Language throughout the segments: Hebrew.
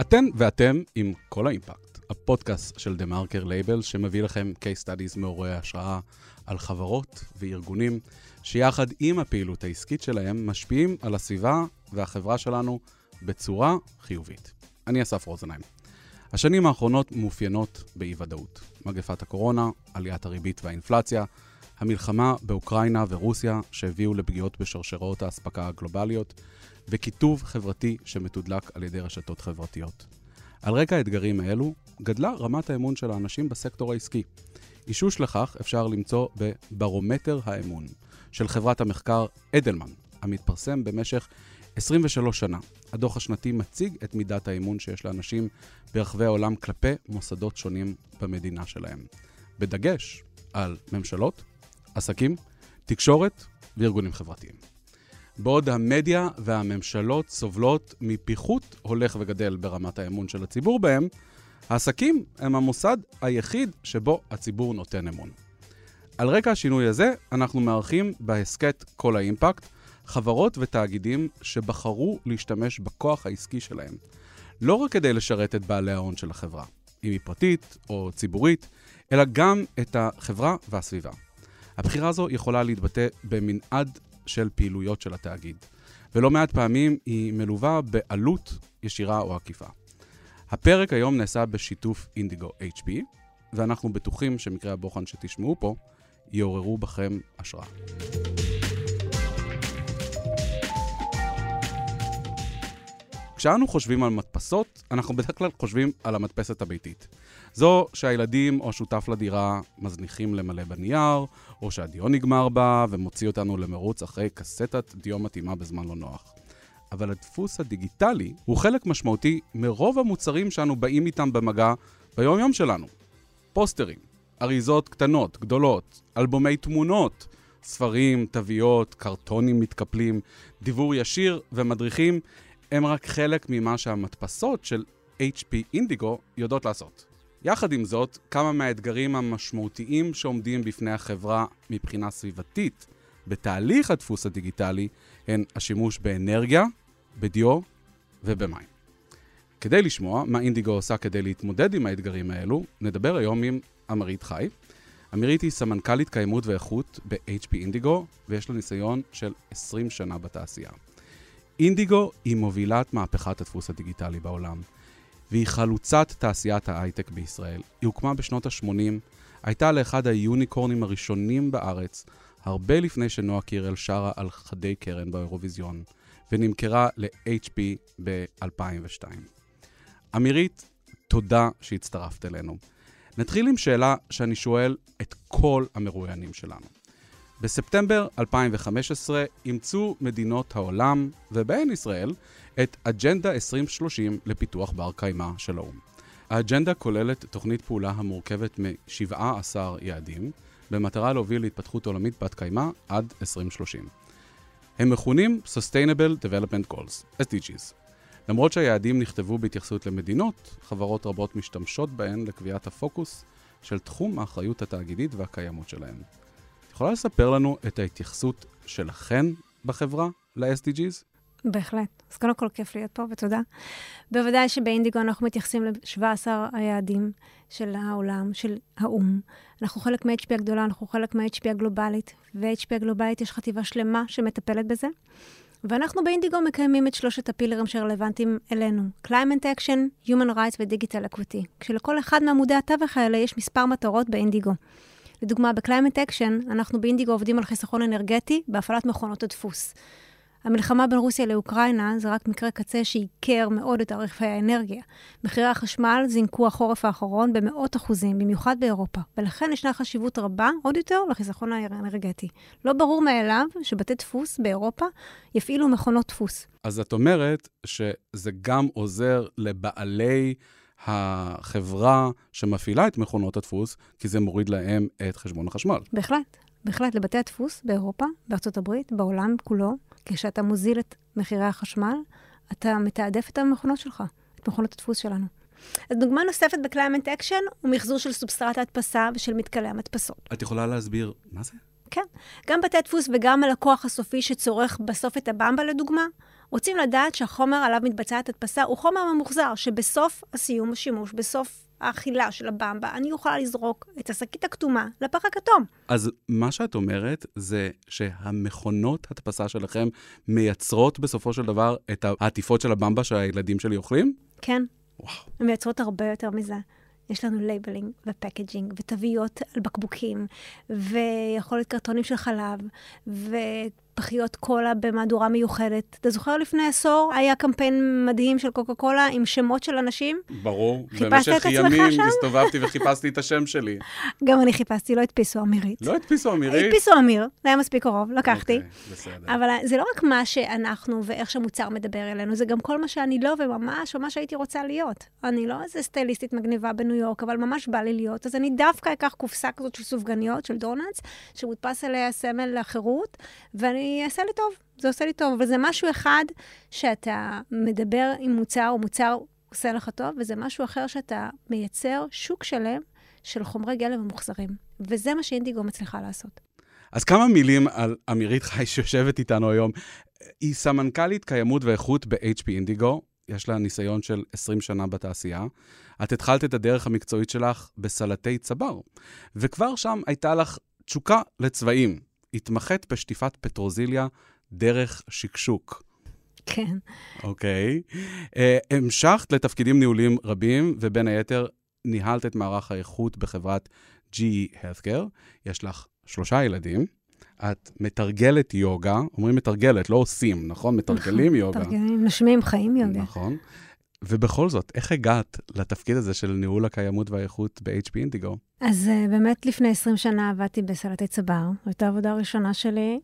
אתן ואתם עם כל האימפקט, הפודקאסט של TheMarker Label שמביא לכם case studies מעוררי השראה על חברות וארגונים שיחד עם הפעילות העסקית שלהם משפיעים על הסביבה והחברה שלנו בצורה חיובית. אני אסף רוזנהיים. השנים האחרונות מאופיינות באי-ודאות. מגפת הקורונה, עליית הריבית והאינפלציה, המלחמה באוקראינה ורוסיה שהביאו לפגיעות בשרשרות האספקה הגלובליות, וקיטוב חברתי שמתודלק על ידי רשתות חברתיות. על רקע האתגרים האלו, גדלה רמת האמון של האנשים בסקטור העסקי. אישוש לכך אפשר למצוא בברומטר האמון של חברת המחקר אדלמן, המתפרסם במשך 23 שנה. הדוח השנתי מציג את מידת האמון שיש לאנשים ברחבי העולם כלפי מוסדות שונים במדינה שלהם. בדגש על ממשלות, עסקים, תקשורת וארגונים חברתיים. בעוד המדיה והממשלות סובלות מפיחות הולך וגדל ברמת האמון של הציבור בהם, העסקים הם המוסד היחיד שבו הציבור נותן אמון. על רקע השינוי הזה, אנחנו מארחים בהסכת כל האימפקט חברות ותאגידים שבחרו להשתמש בכוח העסקי שלהם, לא רק כדי לשרת את בעלי ההון של החברה, אם היא פרטית או ציבורית, אלא גם את החברה והסביבה. הבחירה הזו יכולה להתבטא במנעד של פעילויות של התאגיד, ולא מעט פעמים היא מלווה בעלות ישירה או עקיפה. הפרק היום נעשה בשיתוף אינדיגו HP, ואנחנו בטוחים שמקרי הבוחן שתשמעו פה יעוררו בכם השראה. כשאנו חושבים על מדפסות, אנחנו בדרך כלל חושבים על המדפסת הביתית. זו שהילדים או שותף לדירה מזניחים למלא בנייר, או שהדיו נגמר בה ומוציא אותנו למרוץ אחרי קסטת דיו מתאימה בזמן לא נוח. אבל הדפוס הדיגיטלי הוא חלק משמעותי מרוב המוצרים שאנו באים איתם במגע ביום-יום שלנו. פוסטרים, אריזות קטנות, גדולות, אלבומי תמונות, ספרים, תוויות, קרטונים מתקפלים, דיבור ישיר ומדריכים, הם רק חלק ממה שהמדפסות של HP אינדיגו יודעות לעשות. יחד עם זאת, כמה מהאתגרים המשמעותיים שעומדים בפני החברה מבחינה סביבתית בתהליך הדפוס הדיגיטלי הן השימוש באנרגיה, בדיו ובמים. כדי לשמוע מה אינדיגו עושה כדי להתמודד עם האתגרים האלו, נדבר היום עם אמרית חי. אמרית היא סמנכ"לית קיימות ואיכות ב-HP אינדיגו, ויש לה ניסיון של 20 שנה בתעשייה. אינדיגו היא מובילת מהפכת הדפוס הדיגיטלי בעולם, והיא חלוצת תעשיית ההייטק בישראל. היא הוקמה בשנות ה-80, הייתה לאחד היוניקורנים הראשונים בארץ, הרבה לפני שנועה קירל שרה על חדי קרן באירוויזיון, ונמכרה ל-HP ב-2002. אמירית, תודה שהצטרפת אלינו. נתחיל עם שאלה שאני שואל את כל המרואיינים שלנו. בספטמבר 2015 אימצו מדינות העולם, ובהן ישראל, את אג'נדה 2030 לפיתוח בר קיימא של האו"ם. האג'נדה כוללת תוכנית פעולה המורכבת מ-17 יעדים, במטרה להוביל להתפתחות עולמית בת קיימא עד 2030. הם מכונים Sustainable Development Goals, SDGs. למרות שהיעדים נכתבו בהתייחסות למדינות, חברות רבות משתמשות בהן לקביעת הפוקוס של תחום האחריות התאגידית והקיימות שלהן. יכולה לספר לנו את ההתייחסות שלכן בחברה ל-SDGs? בהחלט. אז קודם כל, כיף להיות פה, ותודה. בוודאי שבאינדיגו אנחנו מתייחסים ל-17 היעדים של העולם, של האו"ם. אנחנו חלק מ-HP הגדולה, אנחנו חלק מ-HP הגלובלית, ו-HP הגלובלית יש חטיבה שלמה שמטפלת בזה. ואנחנו באינדיגו מקיימים את שלושת הפילרים שרלוונטיים אלינו: Climate Action, Human Rights ו-Digital Equity. כשלכל אחד מעמודי התווך האלה יש מספר מטרות באינדיגו. לדוגמה, ב-Climate Action, אנחנו באינדיגו עובדים על חיסכון אנרגטי בהפעלת מכונות הדפוס. המלחמה בין רוסיה לאוקראינה זה רק מקרה קצה שעיקר מאוד את תעריפי האנרגיה. מחירי החשמל זינקו החורף האחרון במאות אחוזים, במיוחד באירופה, ולכן ישנה חשיבות רבה עוד יותר לחיסכון האנרגטי. לא ברור מאליו שבתי דפוס באירופה יפעילו מכונות דפוס. אז את אומרת שזה גם עוזר לבעלי החברה שמפעילה את מכונות הדפוס, כי זה מוריד להם את חשבון החשמל. בהחלט. בהחלט, לבתי הדפוס באירופה, בארצות הברית, בעולם כולו, כשאתה מוזיל את מחירי החשמל, אתה מתעדף את המכונות שלך, את מכונות הדפוס שלנו. אז דוגמה נוספת ב climate action הוא מחזור של substrate ההדפסה ושל מתכלי המדפסות. את יכולה להסביר מה זה? כן. גם בתי דפוס וגם הלקוח הסופי שצורך בסוף את הבמבה, לדוגמה, רוצים לדעת שהחומר עליו מתבצעת הדפסה הוא חומר ממוחזר, שבסוף הסיום השימוש, בסוף האכילה של הבמבה, אני אוכל לזרוק את השקית הכתומה לפח הכתום. אז מה שאת אומרת זה שהמכונות הדפסה שלכם מייצרות בסופו של דבר את העטיפות של הבמבה שהילדים שלי אוכלים? כן. וואו. הן מייצרות הרבה יותר מזה. יש לנו labeling ו packaging ותוויות על בקבוקים, ויכול להיות קרטונים של חלב, ו... פחיות קולה במהדורה מיוחדת. אתה זוכר לפני עשור היה קמפיין מדהים של קוקה קולה עם שמות של אנשים? ברור. שם? במשך ימים הסתובבתי וחיפשתי את השם שלי. גם אני חיפשתי, לא הדפיסו אמירית. לא הדפיסו אמירית? הדפיסו אמיר, זה היה מספיק קרוב, לקחתי. אוקיי, בסדר. אבל זה לא רק מה שאנחנו ואיך שהמוצר מדבר אלינו, זה גם כל מה שאני לא, וממש ממש הייתי רוצה להיות. אני לא איזה סטייליסטית מגניבה בניו יורק, אבל ממש בא לי להיות. אז אני דווקא אקח קופסה כזאת של סופגניות, של דונלדס, שמודפס עליה סמל לחירות, ואני יעשה לי טוב, זה עושה לי טוב. אבל זה משהו אחד שאתה מדבר עם מוצר, או מוצר עושה לך טוב, וזה משהו אחר שאתה מייצר שוק שלם של חומרי גלם ממוחזרים. וזה מה שאינדיגו מצליחה לעשות. אז כמה מילים על אמירית חי שיושבת איתנו היום. היא סמנכ"לית קיימות ואיכות ב-HP אינדיגו, יש לה ניסיון של 20 שנה בתעשייה. את התחלת את הדרך המקצועית שלך בסלטי צבר, וכבר שם הייתה לך תשוקה לצבעים. התמחית בשטיפת פטרוזיליה דרך שקשוק. כן. אוקיי. Okay. Uh, המשכת לתפקידים ניהוליים רבים, ובין היתר ניהלת את מערך האיכות בחברת GE Healthcare. יש לך שלושה ילדים. את מתרגלת יוגה, אומרים מתרגלת, לא עושים, נכון? מתרגלים יוגה. מתרגלים, נושמים חיים יוגה. נכון. ובכל זאת, איך הגעת לתפקיד הזה של ניהול הקיימות והאיכות ב-HP אינדיגו? אז uh, באמת לפני 20 שנה עבדתי בסלטי צבר, זו הייתה העבודה הראשונה שלי.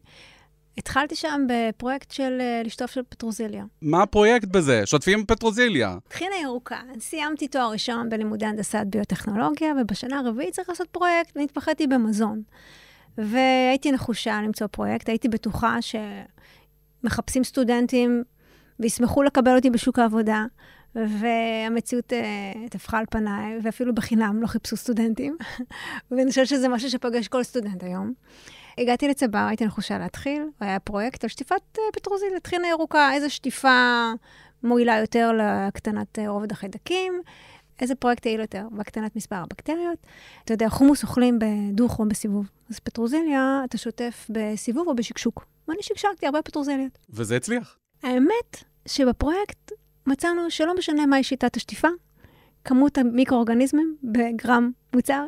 התחלתי שם בפרויקט של uh, לשטוף של פטרוזיליה. מה הפרויקט בזה? שוטפים פטרוזיליה. טחינה ירוקה. סיימתי תואר ראשון בלימודי הנדסת ביוטכנולוגיה, ובשנה הרביעית צריך לעשות פרויקט, והתמחיתי במזון. והייתי נחושה למצוא פרויקט, הייתי בטוחה שמחפשים סטודנטים וישמחו לקבל אותי בשוק העבודה. והמציאות טפחה על פניי, ואפילו בחינם לא חיפשו סטודנטים. ואני חושבת שזה משהו שפוגש כל סטודנט היום. הגעתי לצבר, הייתי נחושה להתחיל, היה פרויקט על שטיפת uh, פטרוזיליה, טחינה ירוקה, איזו שטיפה מועילה יותר להקטנת uh, רובד החיידקים, איזה פרויקט יעיל יותר בהקטנת מספר הבקטריות. אתה יודע, חומוס אוכלים בדוך או בסיבוב, אז פטרוזיליה אתה שוטף בסיבוב או בשקשוק. ואני שקשקתי הרבה פטרוזיליות. וזה הצליח. האמת שבפרויקט מצאנו שלא משנה מהי שיטת השטיפה, כמות המיקרואורגניזמים בגרם מוצר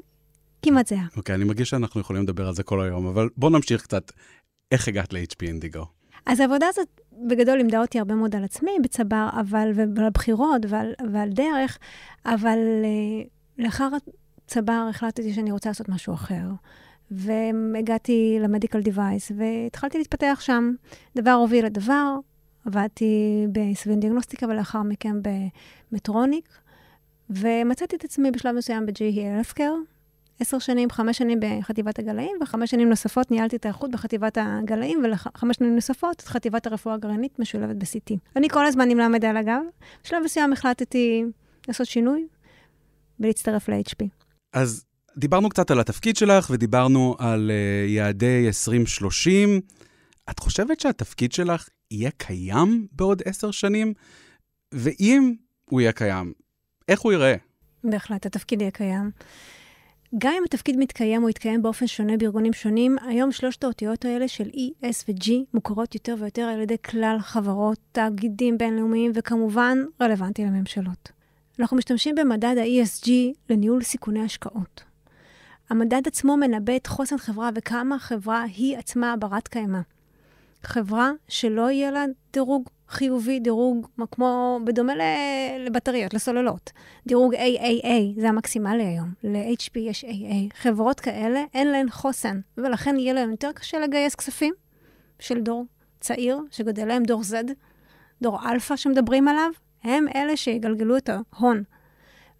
כמעט זהה. אוקיי, okay, אני מרגיש שאנחנו יכולים לדבר על זה כל היום, אבל בואו נמשיך קצת. איך הגעת ל-HP אינדיגו? אז העבודה הזאת בגדול לימדה אותי הרבה מאוד על עצמי בצבר, אבל, ועל בחירות ועל, ועל דרך, אבל uh, לאחר צבר החלטתי שאני רוצה לעשות משהו אחר. והגעתי למדיקל דיווייס, והתחלתי להתפתח שם. דבר הוביל לדבר, עבדתי בסביב דיאגנוסטיקה ולאחר מכן במטרוניק, ומצאתי את עצמי בשלב מסוים ב-GE Healthcare, עשר שנים, חמש שנים בחטיבת הגלאים, וחמש שנים נוספות ניהלתי את האיכות בחטיבת הגלאים, וחמש שנים נוספות את חטיבת הרפואה הגרעינית משולבת ב-CT. אני כל הזמן עם למד על הגב. בשלב מסוים החלטתי לעשות שינוי ולהצטרף ל-HP. אז דיברנו קצת על התפקיד שלך ודיברנו על uh, יעדי 2030. את חושבת שהתפקיד שלך יהיה קיים בעוד עשר שנים? ואם הוא יהיה קיים, איך הוא ייראה? בהחלט, התפקיד יהיה קיים. גם אם התפקיד מתקיים או יתקיים באופן שונה בארגונים שונים, היום שלושת האותיות האלה של E, S ו-G מוכרות יותר ויותר על ידי כלל חברות, תאגידים בינלאומיים וכמובן רלוונטי לממשלות. אנחנו משתמשים במדד ה-ESG לניהול סיכוני השקעות. המדד עצמו מנבא את חוסן חברה וכמה חברה היא עצמה ברת קיימא. חברה שלא יהיה לה דירוג חיובי, דירוג כמו, בדומה לבטריות, לסוללות. דירוג AAA, זה המקסימלי היום. ל-HP יש AA. חברות כאלה, אין להן חוסן, ולכן יהיה להן יותר קשה לגייס כספים של דור צעיר, שגדל להם דור Z, דור אלפא שמדברים עליו, הם אלה שיגלגלו את ההון.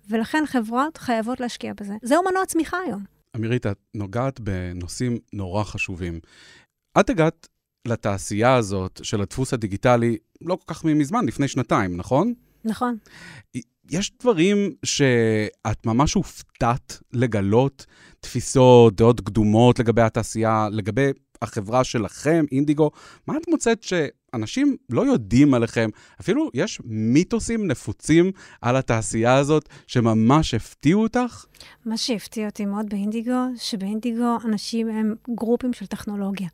ולכן חברות חייבות להשקיע בזה. זהו מנוע צמיחה היום. אמירית, את נוגעת בנושאים נורא חשובים. את הגעת לתעשייה הזאת של הדפוס הדיגיטלי לא כל כך מזמן, לפני שנתיים, נכון? נכון. יש דברים שאת ממש הופתעת לגלות, תפיסות, דעות קדומות לגבי התעשייה, לגבי החברה שלכם, אינדיגו. מה את מוצאת שאנשים לא יודעים עליכם? אפילו יש מיתוסים נפוצים על התעשייה הזאת שממש הפתיעו אותך? מה שהפתיע אותי מאוד באינדיגו, שבאינדיגו אנשים הם גרופים של טכנולוגיה.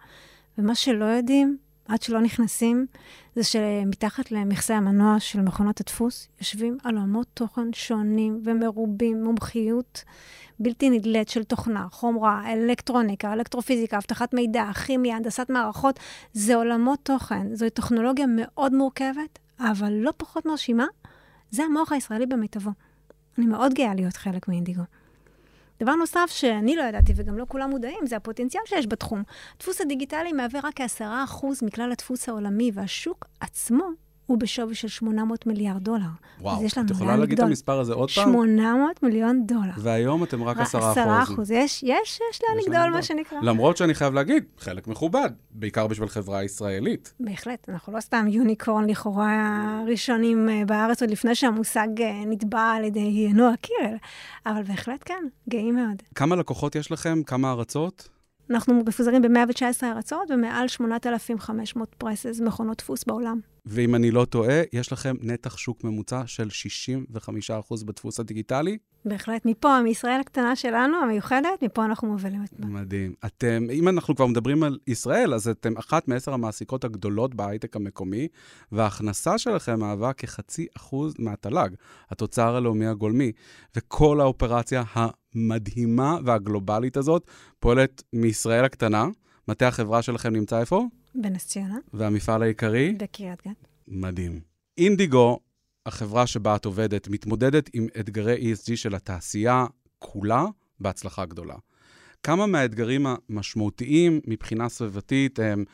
ומה שלא יודעים, עד שלא נכנסים, זה שמתחת למכסה המנוע של מכונות הדפוס יושבים עולמות תוכן שונים ומרובים, מומחיות בלתי נדלית של תוכנה, חומרה, אלקטרוניקה, אלקטרופיזיקה, אבטחת מידע, כימיה, הנדסת מערכות. זה עולמות תוכן. זוהי טכנולוגיה מאוד מורכבת, אבל לא פחות מרשימה. זה המוח הישראלי במיטבו. אני מאוד גאה להיות חלק מאינדיגו. דבר נוסף שאני לא ידעתי, וגם לא כולם מודעים, זה הפוטנציאל שיש בתחום. הדפוס הדיגיטלי מהווה רק כ-10% מכלל הדפוס העולמי, והשוק עצמו הוא בשווי של 800 מיליארד דולר. וואו, את יכולה להגיד את המספר הזה עוד פעם? 800 מיליון דולר. והיום אתם רק 10 אחוז. 10 אחוז, יש, יש, יש לאן לגדול, מה שנקרא. למרות שאני חייב להגיד, חלק מכובד, בעיקר בשביל חברה ישראלית. בהחלט, אנחנו לא סתם יוניקורן לכאורה ראשונים אה, בארץ, עוד לפני שהמושג אה, נתבע על ידי נועה קירל, אבל בהחלט כן, גאים מאוד. כמה לקוחות יש לכם? כמה ארצות? אנחנו מפוזרים ב-119 ארצות ומעל 8,500 פרסס, מכונות דפוס בעולם. ואם אני לא טועה, יש לכם נתח שוק ממוצע של 65% בדפוס הדיגיטלי? בהחלט. מפה, מישראל הקטנה שלנו, המיוחדת, מפה אנחנו מובילים את זה. מדהים. אתם, אם אנחנו כבר מדברים על ישראל, אז אתם אחת מעשר המעסיקות הגדולות בהייטק המקומי, וההכנסה שלכם מהווה כחצי אחוז מהתל"ג, התוצר הלאומי הגולמי. וכל האופרציה המדהימה והגלובלית הזאת פועלת מישראל הקטנה. מטה החברה שלכם נמצא איפה? בנס ציונה. והמפעל העיקרי? בקריית גת. מדהים. אינדיגו, החברה שבה את עובדת, מתמודדת עם אתגרי ESG של התעשייה כולה בהצלחה גדולה. כמה מהאתגרים המשמעותיים מבחינה סביבתית הם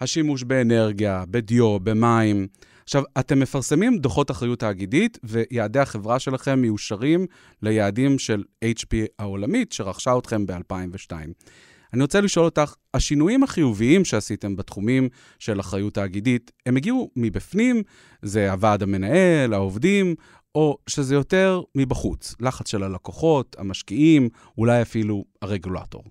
השימוש באנרגיה, בדיו, במים. עכשיו, אתם מפרסמים דוחות אחריות תאגידית, ויעדי החברה שלכם מיושרים ליעדים של HP העולמית, שרכשה אתכם ב-2002. אני רוצה לשאול אותך, השינויים החיוביים שעשיתם בתחומים של אחריות תאגידית, הם הגיעו מבפנים, זה הוועד המנהל, העובדים, או שזה יותר מבחוץ, לחץ של הלקוחות, המשקיעים, אולי אפילו הרגולטור?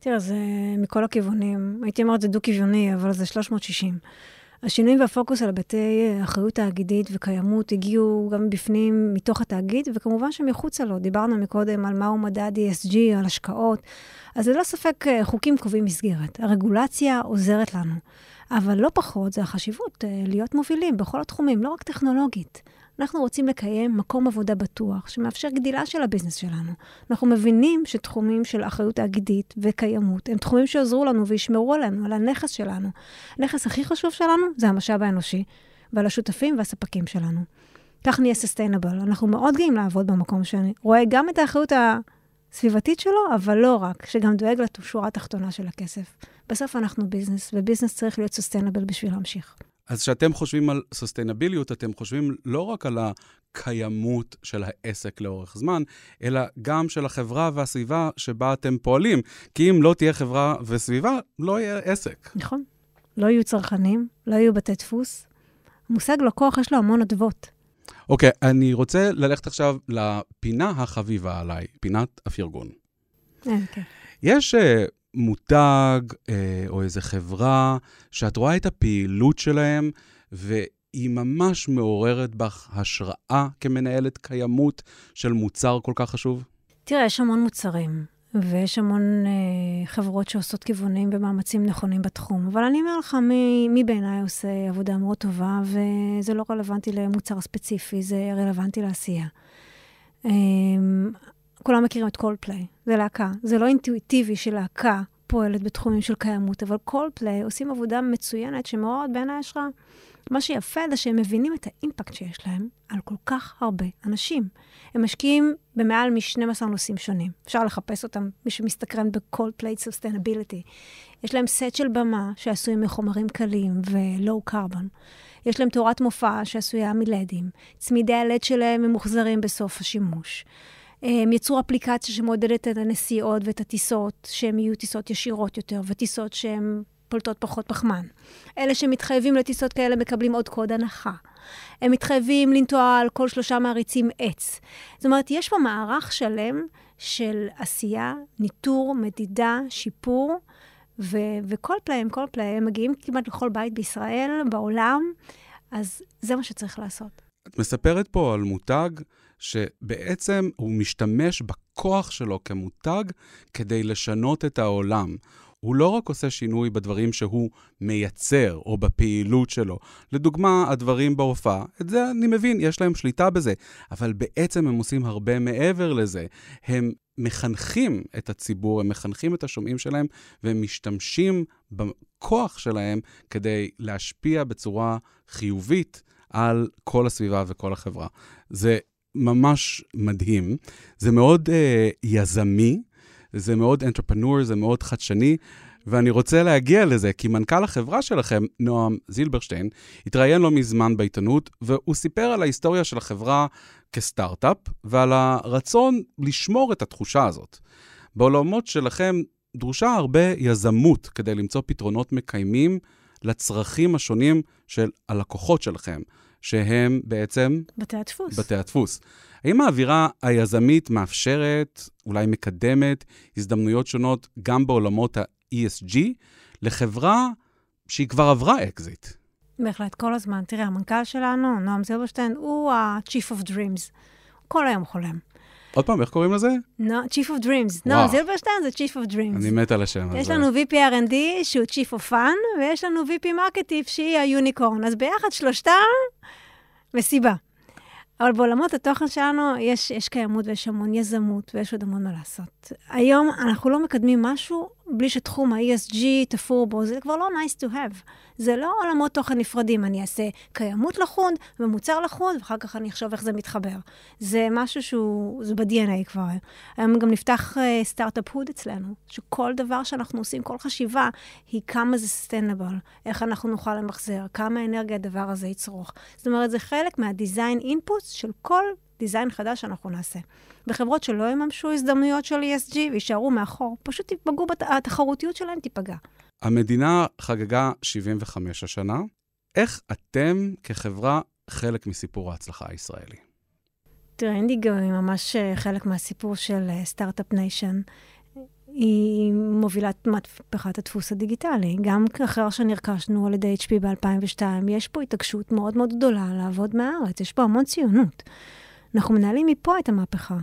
תראה, זה מכל הכיוונים. הייתי אומרת, זה דו-כיווני, אבל זה 360. השינויים והפוקוס על היבטי אחריות תאגידית וקיימות הגיעו גם בפנים, מתוך התאגיד, וכמובן שמחוצה לו. דיברנו מקודם על מהו מדד ESG, על השקעות. אז ללא ספק אה, חוקים קובעים מסגרת. הרגולציה עוזרת לנו. אבל לא פחות זה החשיבות אה, להיות מובילים בכל התחומים, לא רק טכנולוגית. אנחנו רוצים לקיים מקום עבודה בטוח, שמאפשר גדילה של הביזנס שלנו. אנחנו מבינים שתחומים של אחריות תאגידית וקיימות הם תחומים שיעזרו לנו וישמרו עלינו, על הנכס שלנו. הנכס הכי חשוב שלנו זה המשאב האנושי, ועל השותפים והספקים שלנו. כך נהיה סוסטיינבל. אנחנו מאוד גאים לעבוד במקום שאני רואה גם את האחריות הסביבתית שלו, אבל לא רק, שגם דואג לשורה התחתונה של הכסף. בסוף אנחנו ביזנס, וביזנס צריך להיות סוסטיינבל בשביל להמשיך. אז כשאתם חושבים על סוסטיינביליות, אתם חושבים לא רק על הקיימות של העסק לאורך זמן, אלא גם של החברה והסביבה שבה אתם פועלים. כי אם לא תהיה חברה וסביבה, לא יהיה עסק. נכון. לא יהיו צרכנים, לא יהיו בתי דפוס. מושג לקוח, יש לו המון אדוות. אוקיי, okay, אני רוצה ללכת עכשיו לפינה החביבה עליי, פינת הפרגון. אה, כן. יש uh, מותג אה, או איזו חברה שאת רואה את הפעילות שלהם, והיא ממש מעוררת בך השראה כמנהלת קיימות של מוצר כל כך חשוב? תראה, יש המון מוצרים, ויש המון אה, חברות שעושות כיוונים ומאמצים נכונים בתחום. אבל אני אומר לך, מי, מי בעיניי עושה עבודה מאוד טובה, וזה לא רלוונטי למוצר ספציפי, זה רלוונטי לעשייה. אה, כולם מכירים את קולפליי, זה להקה. זה לא אינטואיטיבי שלהקה פועלת בתחומים של קיימות, אבל קולפליי עושים עבודה מצוינת שמאוד בעיניי השראה. מה שיפה זה שהם מבינים את האימפקט שיש להם על כל כך הרבה אנשים. הם משקיעים במעל מ-12 נושאים שונים. אפשר לחפש אותם, מי שמסתקרן ב- Coldplay sustainability. יש להם סט של במה שעשוי מחומרים קלים ו low carbon. יש להם תאורת מופע שעשויה מלדים. צמידי הלד שלהם ממוחזרים בסוף השימוש. הם יצרו אפליקציה שמעודדת את הנסיעות ואת הטיסות, שהן יהיו טיסות ישירות יותר, וטיסות שהן פולטות פחות פחמן. אלה שמתחייבים לטיסות כאלה מקבלים עוד קוד הנחה. הם מתחייבים לנטוע על כל שלושה מעריצים עץ. זאת אומרת, יש פה מערך שלם של עשייה, ניטור, מדידה, שיפור, ו- וכל פלאים, כל פלאים, מגיעים כמעט לכל בית בישראל, בעולם, אז זה מה שצריך לעשות. את מספרת פה על מותג שבעצם הוא משתמש בכוח שלו כמותג כדי לשנות את העולם. הוא לא רק עושה שינוי בדברים שהוא מייצר או בפעילות שלו. לדוגמה, הדברים בהופעה, את זה אני מבין, יש להם שליטה בזה, אבל בעצם הם עושים הרבה מעבר לזה. הם מחנכים את הציבור, הם מחנכים את השומעים שלהם, והם משתמשים בכוח שלהם כדי להשפיע בצורה חיובית על כל הסביבה וכל החברה. זה ממש מדהים. זה מאוד uh, יזמי, זה מאוד אנטרפנור, זה מאוד חדשני, ואני רוצה להגיע לזה, כי מנכ"ל החברה שלכם, נועם זילברשטיין, התראיין לא מזמן בעיתונות, והוא סיפר על ההיסטוריה של החברה כסטארט-אפ, ועל הרצון לשמור את התחושה הזאת. בעולמות שלכם דרושה הרבה יזמות כדי למצוא פתרונות מקיימים לצרכים השונים של הלקוחות שלכם, שהם בעצם... בתי הדפוס. בתי הדפוס. האם האווירה היזמית מאפשרת, אולי מקדמת, הזדמנויות שונות גם בעולמות ה-ESG לחברה שהיא כבר עברה אקזיט? בהחלט, כל הזמן. תראה, המנכ"ל שלנו, נועם זילברשטיין, הוא ה-Chief of Dreams. כל היום חולם. עוד פעם, איך קוראים לזה? No, Chief of Dreams. נועם זילברשטיין זה Chief of Dreams. אני מת על השם הזה. יש לנו VP R&D שהוא Chief of Fun, ויש לנו VP Marketing שהיא היוניקורן. אז ביחד שלושתם, מסיבה. אבל בעולמות התוכן שלנו יש, יש קיימות ויש המון יזמות ויש עוד המון מה לעשות. היום אנחנו לא מקדמים משהו בלי שתחום ה-ESG תפור בו, זה כבר לא nice to have. זה לא עולמות תוכן נפרדים, אני אעשה קיימות לחוד ומוצר לחוד, ואחר כך אני אחשוב איך זה מתחבר. זה משהו שהוא, זה ב-DNA כבר. היום גם נפתח סטארט-אפ uh, הוד אצלנו, שכל דבר שאנחנו עושים, כל חשיבה, היא כמה זה סטנדבל, איך אנחנו נוכל למחזר, כמה אנרגיה הדבר הזה יצרוך. זאת אומרת, זה חלק מהדיזיין אינפוט של כל דיזיין חדש שאנחנו נעשה. וחברות שלא יממשו הזדמנויות של ESG ויישארו מאחור, פשוט תיפגעו, התחרותיות שלהם תיפגע. המדינה חגגה 75 השנה. איך אתם כחברה חלק מסיפור ההצלחה הישראלי? תראה, אינדיגו היא ממש אה, חלק מהסיפור של start-up uh, nation. היא מובילת מהפכת הדפוס הדיגיטלי. גם אחרי שנרכשנו על ידי HP ב-2002, יש פה התעקשות מאוד מאוד גדולה לעבוד מהארץ, יש פה המון ציונות. אנחנו מנהלים מפה את המהפכה.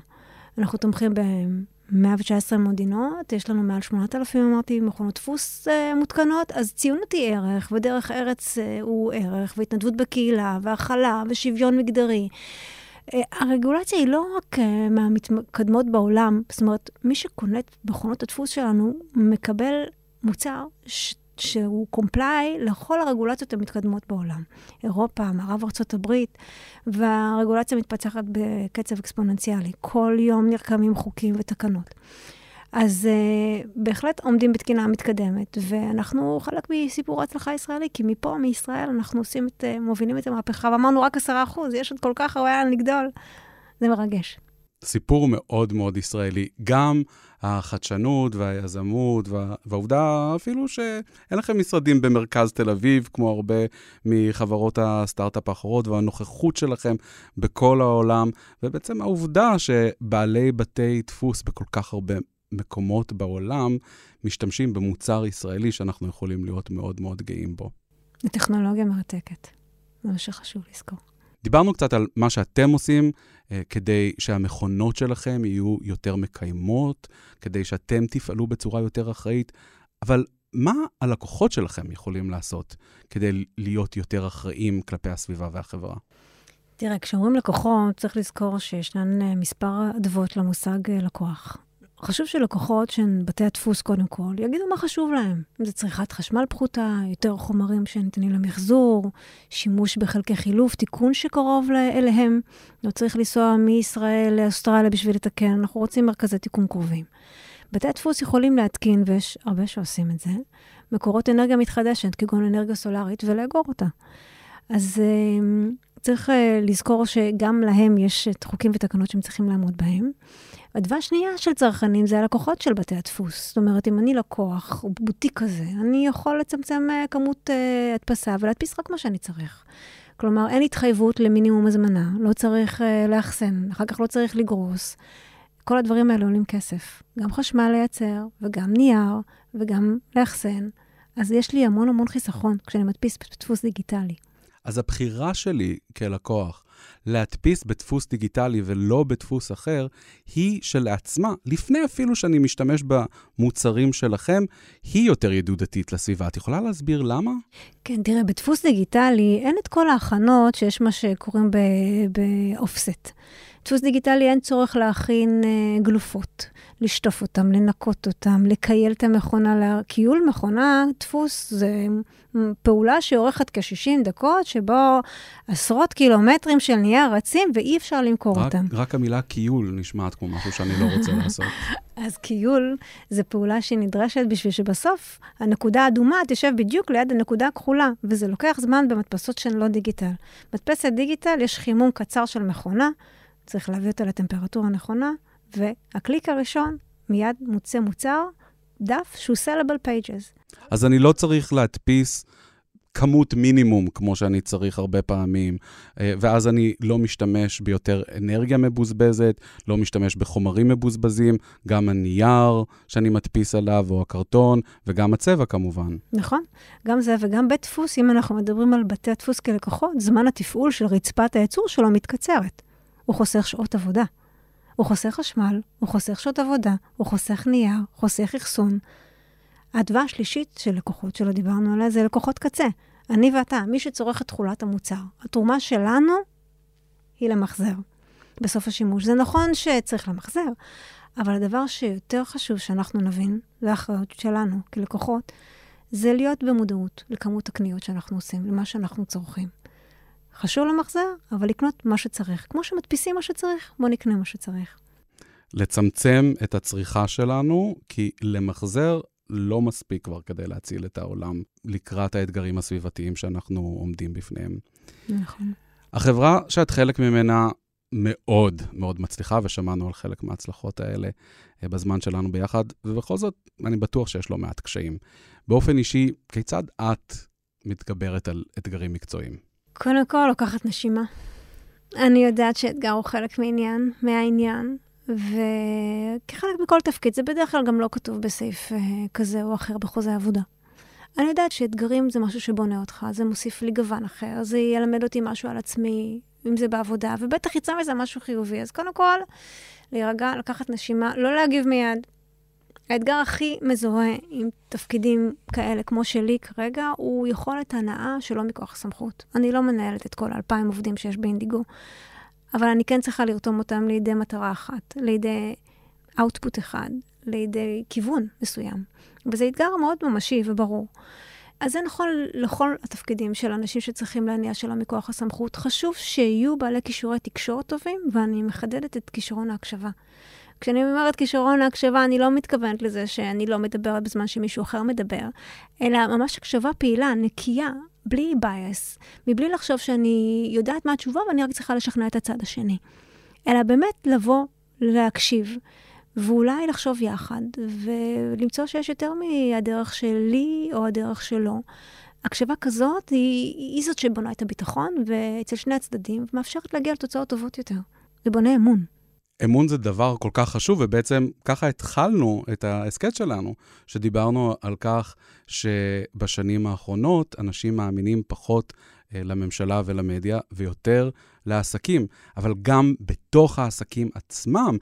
אנחנו תומכים ב-119 מדינות, יש לנו מעל 8,000, אמרתי, מכונות דפוס uh, מותקנות, אז ציונות היא ערך, ודרך ארץ uh, הוא ערך, והתנדבות בקהילה, והכלה, ושוויון מגדרי. Uh, הרגולציה היא לא רק uh, מהמתקדמות בעולם, זאת אומרת, מי שקונה את מכונות הדפוס שלנו מקבל מוצר ש... שהוא קומפליי לכל הרגולציות המתקדמות בעולם. אירופה, מערב ארה"ב, והרגולציה מתפצחת בקצב אקספוננציאלי. כל יום נרקמים חוקים ותקנות. אז uh, בהחלט עומדים בתקינה מתקדמת, ואנחנו חלק מסיפור ההצלחה הישראלי, כי מפה, מישראל, אנחנו עושים את, uh, מובילים את המהפכה, ואמרנו רק עשרה אחוז, יש עוד כל כך הרבה לאן לגדול. זה מרגש. סיפור מאוד מאוד ישראלי. גם החדשנות והיזמות, וה... והעובדה אפילו שאין לכם משרדים במרכז תל אביב, כמו הרבה מחברות הסטארט-אפ האחרות, והנוכחות שלכם בכל העולם, ובעצם העובדה שבעלי בתי דפוס בכל כך הרבה מקומות בעולם משתמשים במוצר ישראלי שאנחנו יכולים להיות מאוד מאוד גאים בו. זו טכנולוגיה מרתקת, זה מה שחשוב לזכור. דיברנו קצת על מה שאתם עושים אה, כדי שהמכונות שלכם יהיו יותר מקיימות, כדי שאתם תפעלו בצורה יותר אחראית, אבל מה הלקוחות שלכם יכולים לעשות כדי להיות יותר אחראים כלפי הסביבה והחברה? תראה, כשאומרים לקוחות, צריך לזכור שישנן אה, מספר אדוות למושג אה, לקוח. חשוב שלקוחות שהן בתי הדפוס קודם כל, יגידו מה חשוב להם. אם זה צריכת חשמל פחותה, יותר חומרים שניתנים למחזור, שימוש בחלקי חילוף, תיקון שקרוב אליהם. לא צריך לנסוע מישראל לאוסטרליה בשביל לתקן, אנחנו רוצים מרכזי תיקון קרובים. בתי הדפוס יכולים להתקין, ויש הרבה שעושים את זה, מקורות אנרגיה מתחדשת, כגון אנרגיה סולארית, ולאגור אותה. אז צריך uh, לזכור שגם להם יש את חוקים ותקנות שהם צריכים לעמוד בהם. הדבר שנייה של צרכנים זה הלקוחות של בתי הדפוס. זאת אומרת, אם אני לקוח, או בוטיק כזה, אני יכול לצמצם uh, כמות uh, הדפסה ולהדפיס רק מה שאני צריך. כלומר, אין התחייבות למינימום הזמנה, לא צריך uh, לאחסן, אחר כך לא צריך לגרוס. כל הדברים האלה עולים כסף. גם חשמל לייצר, וגם נייר, וגם לאחסן. אז יש לי המון המון חיסכון כשאני מדפיס בדפוס דיגיטלי. אז הבחירה שלי כלקוח להדפיס בדפוס דיגיטלי ולא בדפוס אחר, היא שלעצמה, לפני אפילו שאני משתמש במוצרים שלכם, היא יותר ידידותית לסביבה. את יכולה להסביר למה? כן, תראה, בדפוס דיגיטלי אין את כל ההכנות שיש מה שקוראים באופסט. דפוס דיגיטלי אין צורך להכין uh, גלופות, לשטוף אותם, לנקות אותם, לקייל את המכונה. קיול מכונה, דפוס, זה פעולה שאורכת כ-60 דקות, שבו עשרות קילומטרים של נייר רצים ואי אפשר למכור רק, אותם. רק המילה קיול נשמעת כמו משהו שאני לא רוצה לעשות. אז קיול זה פעולה שנדרשת בשביל שבסוף הנקודה האדומה תשב בדיוק ליד הנקודה הכחולה, וזה לוקח זמן במדפסות שהן לא דיגיטל. מדפסת דיגיטל, יש חימום קצר של מכונה, צריך להביא אותה לטמפרטורה הנכונה, והקליק הראשון, מיד מוצא מוצר, דף שהוא sellable pages. אז אני לא צריך להדפיס כמות מינימום, כמו שאני צריך הרבה פעמים, אה, ואז אני לא משתמש ביותר אנרגיה מבוזבזת, לא משתמש בחומרים מבוזבזים, גם הנייר שאני מדפיס עליו, או הקרטון, וגם הצבע כמובן. נכון, גם זה וגם בית דפוס, אם אנחנו מדברים על בתי הדפוס כלקוחות, זמן התפעול של רצפת הייצור שלו מתקצרת. הוא חוסך שעות עבודה. הוא חוסך חשמל, הוא חוסך שעות עבודה, הוא חוסך נייר, חוסך אחסון. האדווה השלישית של לקוחות שלא דיברנו עליה זה לקוחות קצה. אני ואתה, מי שצורך את תכולת המוצר. התרומה שלנו היא למחזר בסוף השימוש. זה נכון שצריך למחזר, אבל הדבר שיותר חשוב שאנחנו נבין, זה האחריות שלנו כלקוחות, זה להיות במודעות לכמות הקניות שאנחנו עושים, למה שאנחנו צורכים. חשוב למחזר, אבל לקנות מה שצריך. כמו שמדפיסים מה שצריך, בוא נקנה מה שצריך. לצמצם את הצריכה שלנו, כי למחזר לא מספיק כבר כדי להציל את העולם לקראת האתגרים הסביבתיים שאנחנו עומדים בפניהם. נכון. החברה שאת חלק ממנה מאוד מאוד מצליחה, ושמענו על חלק מההצלחות האלה אה, בזמן שלנו ביחד, ובכל זאת, אני בטוח שיש לא מעט קשיים. באופן אישי, כיצד את מתגברת על אתגרים מקצועיים? קודם כל, לוקחת נשימה. אני יודעת שאתגר הוא חלק מעניין, מהעניין, וכחלק מכל תפקיד, זה בדרך כלל גם לא כתוב בסעיף uh, כזה או אחר בחוזה עבודה. אני יודעת שאתגרים זה משהו שבונה אותך, זה מוסיף לי גוון אחר, זה ילמד אותי משהו על עצמי, אם זה בעבודה, ובטח יצא מזה משהו חיובי. אז קודם כל, להירגע, לקחת נשימה, לא להגיב מיד, האתגר הכי מזוהה עם תפקידים כאלה, כמו שלי כרגע, הוא יכולת הנאה שלא מכוח סמכות. אני לא מנהלת את כל האלפיים עובדים שיש באינדיגו, אבל אני כן צריכה לרתום אותם לידי מטרה אחת, לידי אאוטפוט אחד, לידי כיוון מסוים. וזה אתגר מאוד ממשי וברור. אז זה נכון לכל התפקידים של אנשים שצריכים להניע שלא מכוח הסמכות. חשוב שיהיו בעלי כישורי תקשורת טובים, ואני מחדדת את כישרון ההקשבה. כשאני אומרת כישרון ההקשבה, אני לא מתכוונת לזה שאני לא מדברת בזמן שמישהו אחר מדבר, אלא ממש הקשבה פעילה, נקייה, בלי bias, מבלי לחשוב שאני יודעת מה התשובה ואני רק צריכה לשכנע את הצד השני. אלא באמת לבוא, להקשיב, ואולי לחשוב יחד, ולמצוא שיש יותר מהדרך שלי או הדרך שלו. הקשבה כזאת היא, היא זאת שבונה את הביטחון, ואצל שני הצדדים, ומאפשרת להגיע לתוצאות טובות יותר. זה בונה אמון. אמון זה דבר כל כך חשוב, ובעצם ככה התחלנו את ההסכת שלנו, שדיברנו על כך שבשנים האחרונות אנשים מאמינים פחות אה, לממשלה ולמדיה ויותר לעסקים. אבל גם בתוך העסקים עצמם,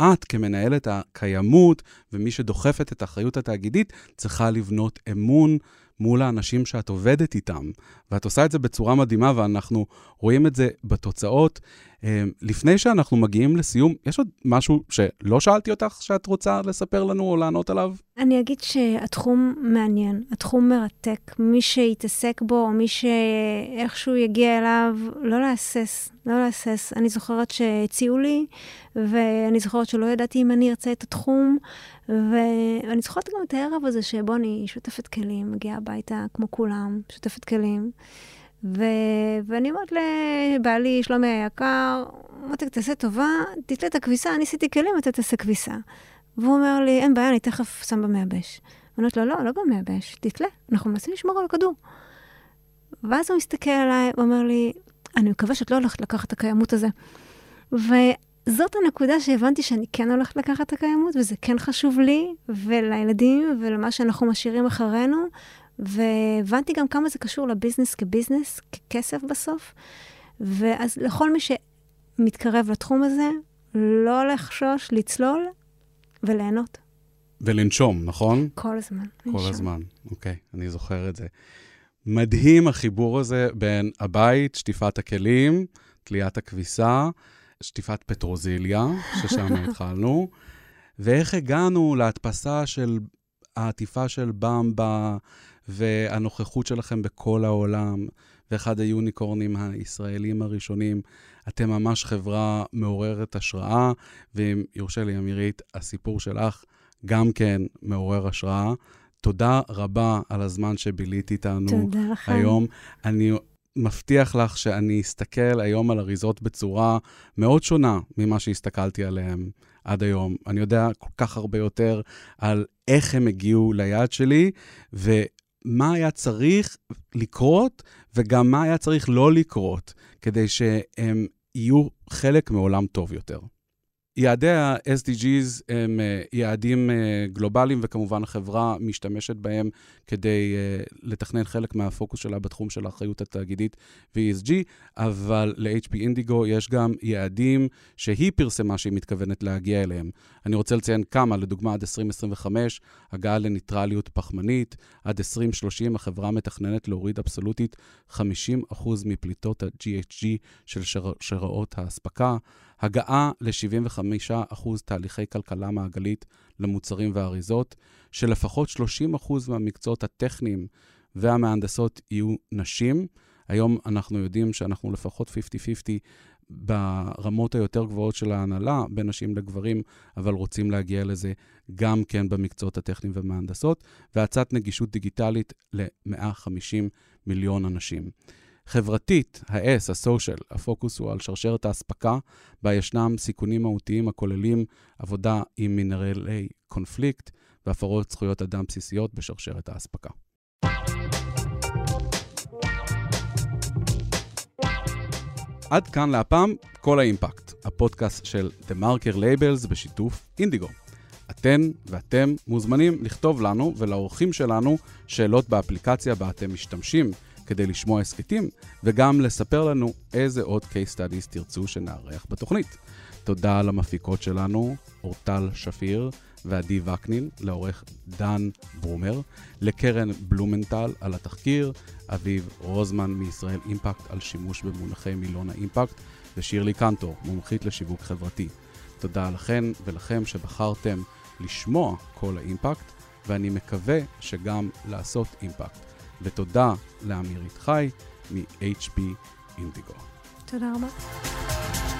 את כמנהלת הקיימות ומי שדוחפת את האחריות התאגידית, צריכה לבנות אמון מול האנשים שאת עובדת איתם. ואת עושה את זה בצורה מדהימה, ואנחנו רואים את זה בתוצאות. אמ, לפני שאנחנו מגיעים לסיום, יש עוד משהו שלא שאלתי אותך שאת רוצה לספר לנו או לענות עליו? אני אגיד שהתחום מעניין, התחום מרתק. מי שיתעסק בו, או מי שאיכשהו יגיע אליו, לא להסס, לא להסס. אני זוכרת שהציעו לי, ואני זוכרת שלא ידעתי אם אני ארצה את התחום, ואני זוכרת גם את הערב הזה שבו אני שותפת כלים, מגיעה הביתה כמו כולם, שותפת כלים. ו... ואני אומרת לבעלי, שלומי היקר, אמרתי, תעשה טובה, תתלה את הכביסה, אני עשיתי כלים, אתה תעשה כביסה. והוא אומר לי, אין בעיה, אני תכף שם במייבש. אני אומרת לו, לא, לא במייבש, תתלה, אנחנו מנסים לשמור על הכדור. ואז הוא מסתכל עליי ואומר לי, אני מקווה שאת לא הולכת לקחת את הקיימות הזה. וזאת הנקודה שהבנתי שאני כן הולכת לקחת את הקיימות, וזה כן חשוב לי ולילדים ולמה שאנחנו משאירים אחרינו. והבנתי גם כמה זה קשור לביזנס כביזנס, ככסף בסוף. ואז לכל מי שמתקרב לתחום הזה, לא לחשוש, לצלול וליהנות. ולנשום, נכון? כל הזמן. כל לנשום. הזמן, אוקיי, אני זוכר את זה. מדהים החיבור הזה בין הבית, שטיפת הכלים, תליית הכביסה, שטיפת פטרוזיליה, ששם התחלנו, ואיך הגענו להדפסה של העטיפה של במבה והנוכחות שלכם בכל העולם, ואחד היוניקורנים הישראלים הראשונים. אתם ממש חברה מעוררת השראה, ואם יורשה לי, אמירית, הסיפור שלך גם כן מעורר השראה. תודה רבה על הזמן שבילית איתנו תודה. היום. אני מבטיח לך שאני אסתכל היום על אריזות בצורה מאוד שונה ממה שהסתכלתי עליהן עד היום. אני יודע כל כך הרבה יותר על איך הם הגיעו ליד שלי, ומה היה צריך לקרות, וגם מה היה צריך לא לקרות, כדי שהם יהיו חלק מעולם טוב יותר. יעדי ה-SDGs הם uh, יעדים uh, גלובליים, וכמובן החברה משתמשת בהם כדי uh, לתכנן חלק מהפוקוס שלה בתחום של האחריות התאגידית ו-ESG, אבל ל-HP אינדיגו יש גם יעדים שהיא פרסמה שהיא מתכוונת להגיע אליהם. אני רוצה לציין כמה, לדוגמה, עד 2025, הגעה לניטרליות פחמנית, עד 2030 החברה מתכננת להוריד אבסולוטית 50% מפליטות ה-GHG של שרשראות האספקה. הגעה ל-75% תהליכי כלכלה מעגלית למוצרים ואריזות, שלפחות 30% מהמקצועות הטכניים והמהנדסות יהיו נשים. היום אנחנו יודעים שאנחנו לפחות 50-50 ברמות היותר גבוהות של ההנהלה, בין נשים לגברים, אבל רוצים להגיע לזה גם כן במקצועות הטכניים ומהנדסות, והאצת נגישות דיגיטלית ל-150 מיליון אנשים. חברתית, ה-S, ה-social, הפוקוס הוא על שרשרת האספקה, בה ישנם סיכונים מהותיים הכוללים עבודה עם מינרלי קונפליקט והפרות זכויות אדם בסיסיות בשרשרת האספקה. עד כאן להפעם, כל האימפקט, הפודקאסט של The Marker Labels בשיתוף אינדיגו. אתן ואתם מוזמנים לכתוב לנו ולאורחים שלנו שאלות באפליקציה בה אתם משתמשים כדי לשמוע הסכתים, וגם לספר לנו איזה עוד case studies תרצו שנארח בתוכנית. תודה למפיקות שלנו, אורטל שפיר ועדי וקנין, לעורך דן ברומר, לקרן בלומנטל על התחקיר, אביב רוזמן מישראל אימפקט על שימוש במונחי מילון האימפקט, ושירלי קנטור, מומחית לשיווק חברתי. תודה לכן ולכם שבחרתם לשמוע כל האימפקט, ואני מקווה שגם לעשות אימפקט. ותודה לאמירית חי מ-HP אינדיגו. תודה רבה.